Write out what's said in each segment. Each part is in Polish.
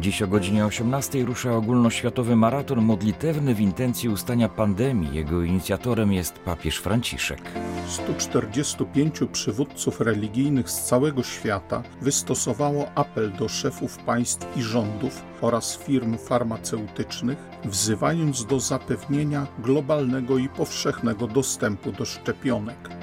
Dziś o godzinie 18 rusza ogólnoświatowy maraton modlitewny w intencji ustania pandemii. Jego inicjatorem jest papież Franciszek. 145 przywódców religijnych z całego świata wystosowało apel do szefów państw i rządów oraz firm farmaceutycznych, wzywając do zapewnienia globalnego i powszechnego dostępu do szczepionek.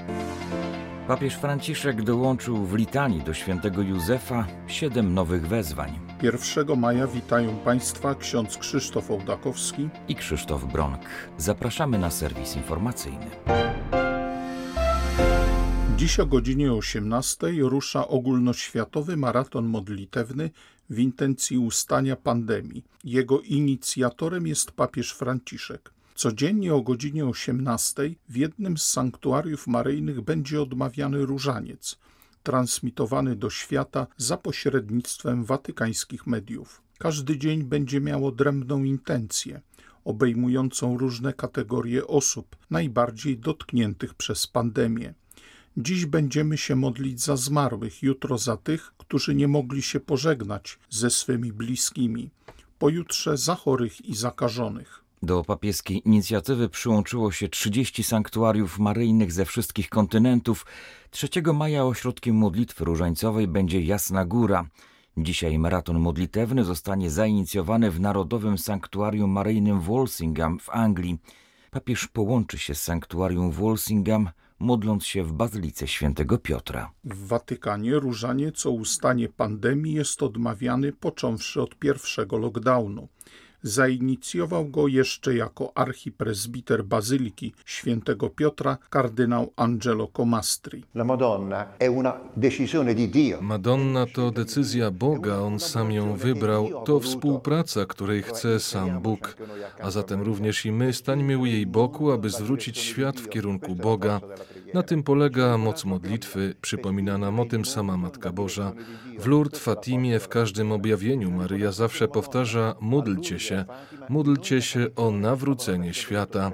Papież Franciszek dołączył w litanii do świętego Józefa siedem nowych wezwań. 1 maja witają Państwa ksiądz Krzysztof Ołdakowski i Krzysztof Bronk. Zapraszamy na serwis informacyjny. Dziś o godzinie 18 rusza ogólnoświatowy maraton modlitewny w intencji ustania pandemii. Jego inicjatorem jest papież Franciszek. Codziennie o godzinie 18 w jednym z sanktuariów maryjnych będzie odmawiany różaniec, transmitowany do świata za pośrednictwem watykańskich mediów. Każdy dzień będzie miał odrębną intencję, obejmującą różne kategorie osób najbardziej dotkniętych przez pandemię. Dziś będziemy się modlić za zmarłych, jutro za tych, którzy nie mogli się pożegnać ze swymi bliskimi, pojutrze za chorych i zakażonych. Do papieskiej inicjatywy przyłączyło się 30 sanktuariów maryjnych ze wszystkich kontynentów. 3 maja ośrodkiem modlitwy różańcowej będzie Jasna Góra. Dzisiaj maraton modlitewny zostanie zainicjowany w Narodowym Sanktuarium Maryjnym w Walsingham w Anglii. Papież połączy się z sanktuarium w Walsingham, modląc się w Bazylice Świętego Piotra. W Watykanie różaniec o ustanie pandemii jest odmawiany począwszy od pierwszego lockdownu. Zainicjował go jeszcze jako archipresbiter Bazyliki Świętego Piotra kardynał Angelo Comastri. Madonna to decyzja Boga, On sam ją wybrał. To współpraca, której chce sam Bóg. A zatem również i my stańmy u jej boku, aby zwrócić świat w kierunku Boga. Na tym polega moc modlitwy, przypomina nam o tym sama Matka Boża. W Lourdes, Fatimie, w każdym objawieniu Maryja zawsze powtarza: módlcie się, módlcie się o nawrócenie świata.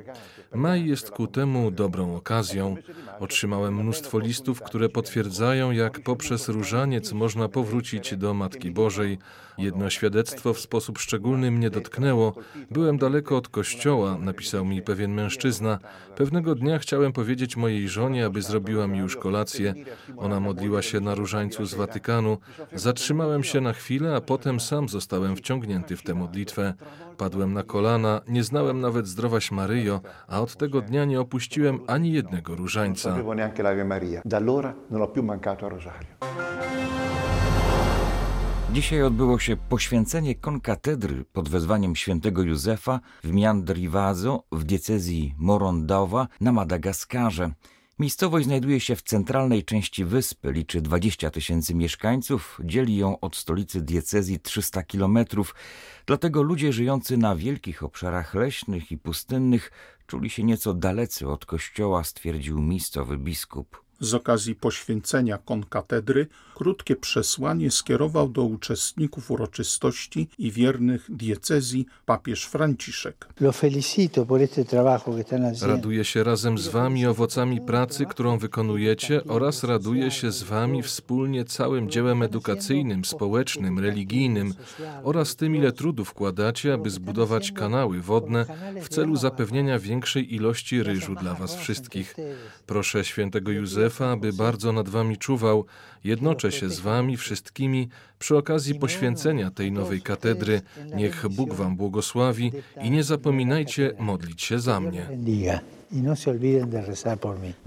Maj jest ku temu dobrą okazją. Otrzymałem mnóstwo listów, które potwierdzają, jak poprzez różaniec można powrócić do Matki Bożej. Jedno świadectwo w sposób szczególny mnie dotknęło. Byłem daleko od kościoła, napisał mi pewien mężczyzna. Pewnego dnia chciałem powiedzieć mojej żonie, aby zrobiła mi już kolację. Ona modliła się na różańcu z Watykanu. Zatrzymałem się na chwilę, a potem sam zostałem wciągnięty w tę modlitwę. Padłem na kolana, nie znałem nawet zdrowaś Maryjo, a od tego dnia nie opuściłem ani jednego różańca. Dzisiaj odbyło się poświęcenie konkatedry pod wezwaniem świętego Józefa w Miandrivazo w diecezji Morondowa na Madagaskarze. Miejscowość znajduje się w centralnej części wyspy, liczy 20 tysięcy mieszkańców, dzieli ją od stolicy diecezji 300 kilometrów. Dlatego ludzie żyjący na wielkich obszarach leśnych i pustynnych czuli się nieco dalecy od kościoła, stwierdził miejscowy biskup. Z okazji poświęcenia konkatedry krótkie przesłanie skierował do uczestników uroczystości i wiernych diecezji papież Franciszek. Raduję się razem z wami owocami pracy, którą wykonujecie oraz raduję się z wami wspólnie całym dziełem edukacyjnym, społecznym, religijnym oraz tym, ile trudu wkładacie, aby zbudować kanały wodne w celu zapewnienia większej ilości ryżu dla was wszystkich. Proszę świętego Józefa, aby bardzo nad wami czuwał, jednoczę się z wami wszystkimi przy okazji poświęcenia tej nowej katedry. Niech Bóg wam błogosławi i nie zapominajcie modlić się za mnie.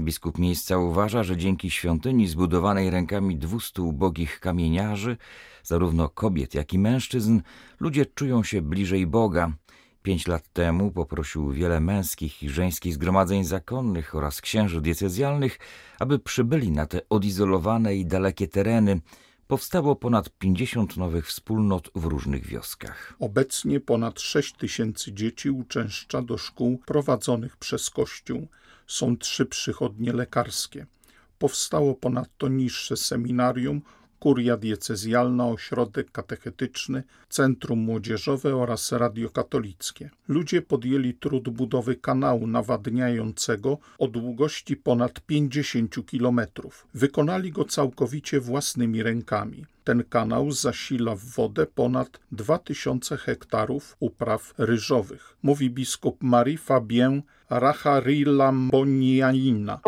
Biskup miejsca uważa, że dzięki świątyni zbudowanej rękami 200 ubogich kamieniarzy, zarówno kobiet, jak i mężczyzn, ludzie czują się bliżej Boga. Pięć lat temu poprosił wiele męskich i żeńskich zgromadzeń zakonnych oraz księży diecezjalnych, aby przybyli na te odizolowane i dalekie tereny. Powstało ponad 50 nowych wspólnot w różnych wioskach. Obecnie ponad 6 tysięcy dzieci uczęszcza do szkół prowadzonych przez Kościół. Są trzy przychodnie lekarskie. Powstało ponadto niższe seminarium kuria diecezjalna, ośrodek katechetyczny, centrum młodzieżowe oraz radio katolickie. Ludzie podjęli trud budowy kanału nawadniającego o długości ponad 50 kilometrów. Wykonali go całkowicie własnymi rękami. Ten kanał zasila w wodę ponad 2000 hektarów upraw ryżowych, mówi biskup Marie Fabien Racharilamonianina.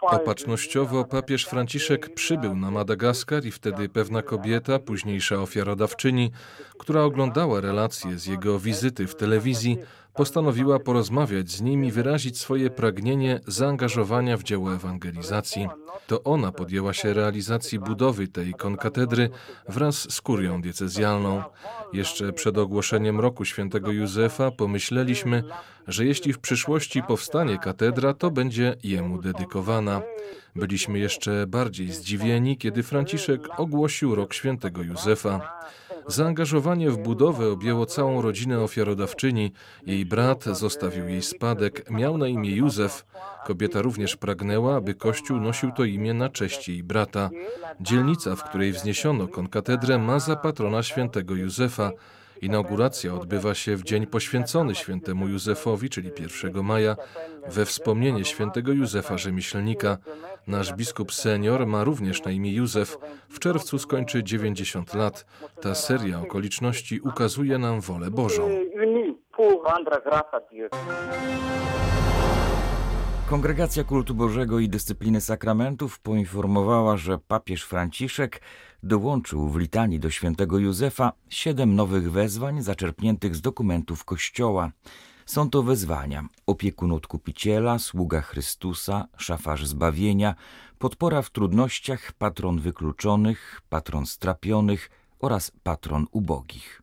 Opatrznościowo papież Franciszek przybył na Madagaskar i wtedy pewna kobieta, późniejsza ofiarodawczyni, która oglądała relacje z jego wizyty w telewizji, postanowiła porozmawiać z nim i wyrazić swoje pragnienie zaangażowania w dzieło ewangelizacji. To ona podjęła się realizacji budowy tej konkatedry wraz z kurią diecezjalną. Jeszcze przed ogłoszeniem roku świętego Józefa pomyśleliśmy, że jeśli w przyszłości powstanie katedra, to będzie jemu dedykowana. Byliśmy jeszcze bardziej zdziwieni, kiedy Franciszek ogłosił rok świętego Józefa. Zaangażowanie w budowę objęło całą rodzinę ofiarodawczyni. Jej brat zostawił jej spadek, miał na imię Józef. Kobieta również pragnęła, aby Kościół nosił to imię na cześć jej brata. Dzielnica, w której wzniesiono konkatedrę, ma za patrona świętego Józefa. Inauguracja odbywa się w dzień poświęcony świętemu Józefowi, czyli 1 maja, we wspomnienie świętego Józefa Rzemieślnika. Nasz biskup senior ma również na imię Józef. W czerwcu skończy 90 lat. Ta seria okoliczności ukazuje nam wolę Bożą. Kongregacja Kultu Bożego i Dyscypliny Sakramentów poinformowała, że papież Franciszek dołączył w litanii do świętego Józefa siedem nowych wezwań zaczerpniętych z dokumentów Kościoła. Są to wezwania opiekun odkupiciela, sługa Chrystusa, szafarz zbawienia, podpora w trudnościach, patron wykluczonych, patron strapionych oraz patron ubogich.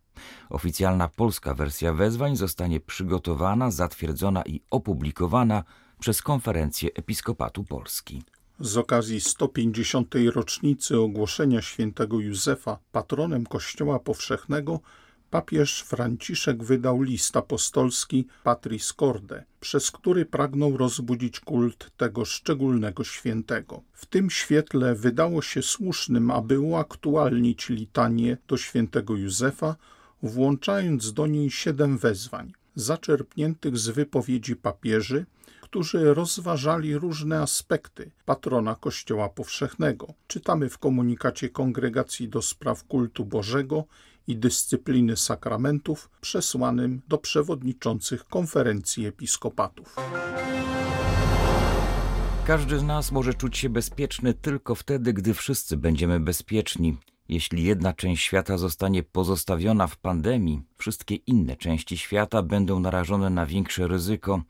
Oficjalna polska wersja wezwań zostanie przygotowana, zatwierdzona i opublikowana przez Konferencję Episkopatu Polski. Z okazji 150. rocznicy ogłoszenia świętego Józefa patronem Kościoła Powszechnego papież Franciszek wydał list apostolski Patris Corde, przez który pragnął rozbudzić kult tego szczególnego świętego. W tym świetle wydało się słusznym, aby uaktualnić litanię do świętego Józefa, włączając do niej siedem wezwań, zaczerpniętych z wypowiedzi papieży, którzy rozważali różne aspekty patrona Kościoła Powszechnego. Czytamy w komunikacie Kongregacji do Spraw Kultu Bożego i Dyscypliny Sakramentów przesłanym do przewodniczących konferencji episkopatów. Każdy z nas może czuć się bezpieczny tylko wtedy, gdy wszyscy będziemy bezpieczni. Jeśli jedna część świata zostanie pozostawiona w pandemii, wszystkie inne części świata będą narażone na większe ryzyko.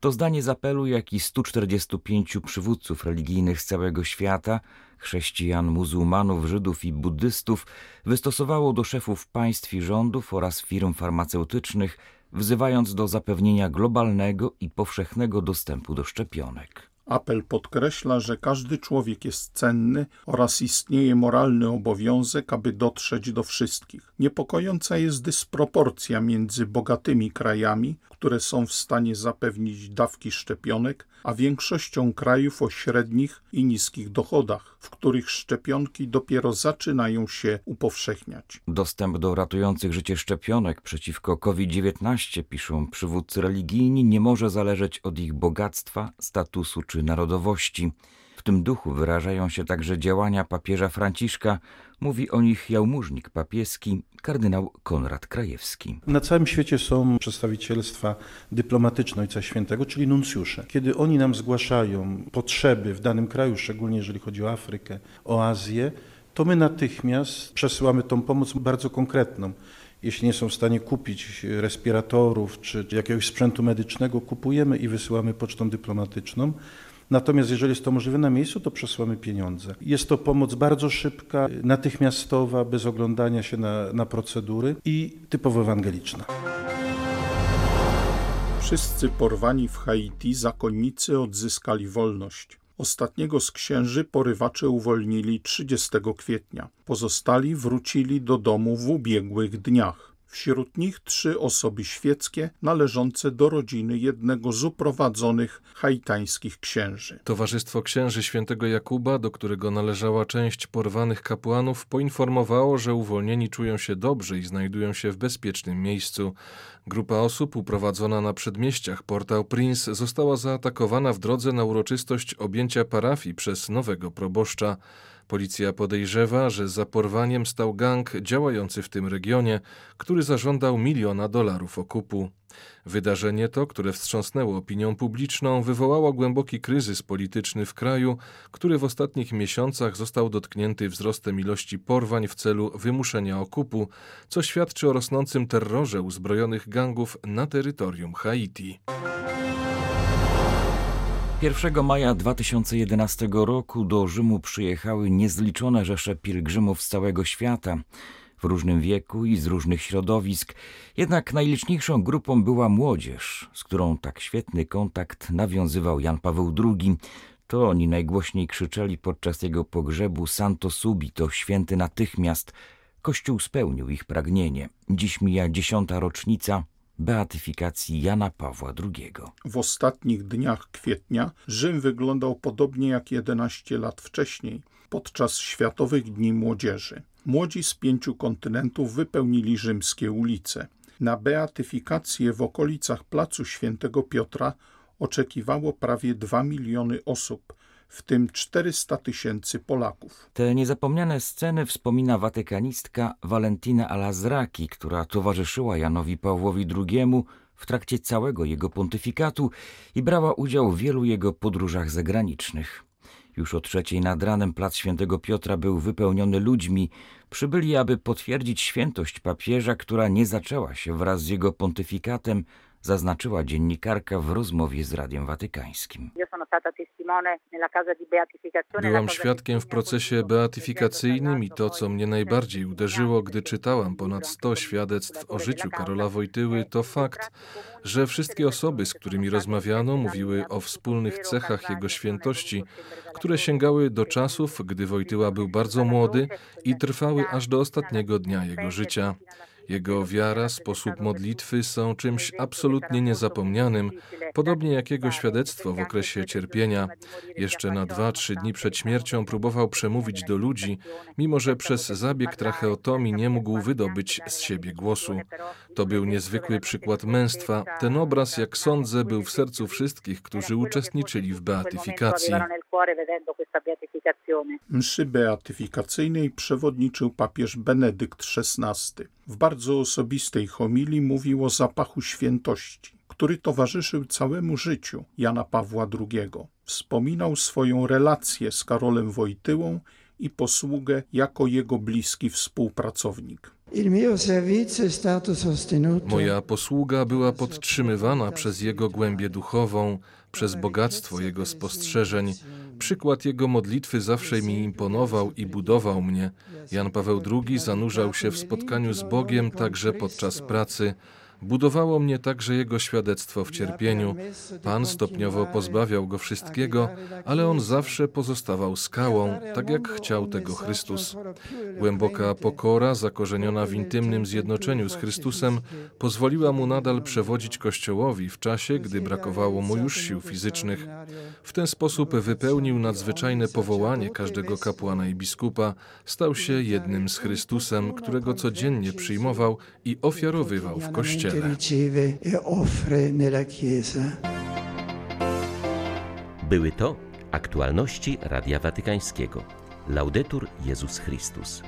To zdanie z apelu, jak i 145 przywódców religijnych z całego świata, chrześcijan, muzułmanów, Żydów i buddystów, wystosowało do szefów państw i rządów oraz firm farmaceutycznych, wzywając do zapewnienia globalnego i powszechnego dostępu do szczepionek. Apel podkreśla, że każdy człowiek jest cenny oraz istnieje moralny obowiązek, aby dotrzeć do wszystkich. Niepokojąca jest dysproporcja między bogatymi krajami, które są w stanie zapewnić dawki szczepionek, a większością krajów o średnich i niskich dochodach, w których szczepionki dopiero zaczynają się upowszechniać. Dostęp do ratujących życie szczepionek przeciwko COVID-19, piszą przywódcy religijni, nie może zależeć od ich bogactwa, statusu czy narodowości. Tym duchu wyrażają się także działania papieża Franciszka, mówi o nich jałmużnik papieski kardynał Konrad Krajewski. Na całym świecie są przedstawicielstwa dyplomatyczne Ojca Świętego, czyli nuncjusze. Kiedy oni nam zgłaszają potrzeby w danym kraju, szczególnie jeżeli chodzi o Afrykę, o Azję, to my natychmiast przesyłamy tą pomoc bardzo konkretną. Jeśli nie są w stanie kupić respiratorów czy jakiegoś sprzętu medycznego, kupujemy i wysyłamy pocztą dyplomatyczną. Natomiast jeżeli jest to możliwe na miejscu, to przesyłamy pieniądze. Jest to pomoc bardzo szybka, natychmiastowa, bez oglądania się na, na procedury i typowo ewangeliczna. Wszyscy porwani w Haiti zakonnicy odzyskali wolność. Ostatniego z księży porywacze uwolnili 30 kwietnia. Pozostali wrócili do domu w ubiegłych dniach. Wśród nich trzy osoby świeckie należące do rodziny jednego z uprowadzonych haitańskich księży. Towarzystwo Księży Świętego Jakuba, do którego należała część porwanych kapłanów, poinformowało, że uwolnieni czują się dobrze i znajdują się w bezpiecznym miejscu. Grupa osób uprowadzona na przedmieściach Port-au-Prince została zaatakowana w drodze na uroczystość objęcia parafii przez nowego proboszcza. Policja podejrzewa, że za porwaniem stał gang działający w tym regionie, który zażądał miliona dolarów okupu. Wydarzenie to, które wstrząsnęło opinią publiczną, wywołało głęboki kryzys polityczny w kraju, który w ostatnich miesiącach został dotknięty wzrostem ilości porwań w celu wymuszenia okupu, co świadczy o rosnącym terrorze uzbrojonych gangów na terytorium Haiti. 1 maja 2011 roku do Rzymu przyjechały niezliczone rzesze pielgrzymów z całego świata, w różnym wieku i z różnych środowisk. Jednak najliczniejszą grupą była młodzież, z którą tak świetny kontakt nawiązywał Jan Paweł II. To oni najgłośniej krzyczeli podczas jego pogrzebu Santo Subito, święty natychmiast. Kościół spełnił ich pragnienie. Dziś mija dziesiąta rocznica beatyfikacji Jana Pawła II. W ostatnich dniach kwietnia Rzym wyglądał podobnie jak 11 lat wcześniej, podczas Światowych Dni Młodzieży. Młodzi z pięciu kontynentów wypełnili rzymskie ulice. Na beatyfikację w okolicach placu Świętego Piotra oczekiwało prawie 2 miliony osób, w tym 400 tysięcy Polaków. Te niezapomniane sceny wspomina watykanistka Valentina Alazraki, która towarzyszyła Janowi Pawłowi II w trakcie całego jego pontyfikatu i brała udział w wielu jego podróżach zagranicznych. Już o trzeciej nad ranem plac Świętego Piotra był wypełniony ludźmi. Przybyli, aby potwierdzić świętość papieża, która nie zaczęła się wraz z jego pontyfikatem, zaznaczyła dziennikarka w rozmowie z Radiem Watykańskim. Byłam świadkiem w procesie beatyfikacyjnym i to, co mnie najbardziej uderzyło, gdy czytałam ponad 100 świadectw o życiu Karola Wojtyły, to fakt, że wszystkie osoby, z którymi rozmawiano, mówiły o wspólnych cechach jego świętości, które sięgały do czasów, gdy Wojtyła był bardzo młody i trwały aż do ostatniego dnia jego życia. Jego wiara, sposób modlitwy są czymś absolutnie niezapomnianym, podobnie jak jego świadectwo w okresie cierpienia. Jeszcze na dwa, trzy dni przed śmiercią próbował przemówić do ludzi, mimo że przez zabieg tracheotomii nie mógł wydobyć z siebie głosu. To był niezwykły przykład męstwa. Ten obraz, jak sądzę, był w sercu wszystkich, którzy uczestniczyli w beatyfikacji. Mszy beatyfikacyjnej przewodniczył papież Benedykt XVI. W bardzo osobistej homilii mówił o zapachu świętości, który towarzyszył całemu życiu Jana Pawła II. Wspominał swoją relację z Karolem Wojtyłą i posługę jako jego bliski współpracownik. Moja posługa była podtrzymywana przez jego głębię duchową, przez bogactwo jego spostrzeżeń. Przykład jego modlitwy zawsze mi imponował i budował mnie. Jan Paweł II zanurzał się w spotkaniu z Bogiem także podczas pracy. Budowało mnie także jego świadectwo w cierpieniu. Pan stopniowo pozbawiał go wszystkiego, ale on zawsze pozostawał skałą, tak jak chciał tego Chrystus. Głęboka pokora, zakorzeniona w intymnym zjednoczeniu z Chrystusem, pozwoliła mu nadal przewodzić Kościołowi w czasie, gdy brakowało mu już sił fizycznych. W ten sposób wypełnił nadzwyczajne powołanie każdego kapłana i biskupa, stał się jednym z Chrystusem, którego codziennie przyjmował i ofiarowywał w Kościele. Były to aktualności Radia Watykańskiego. Laudetur Jezus Chrystus.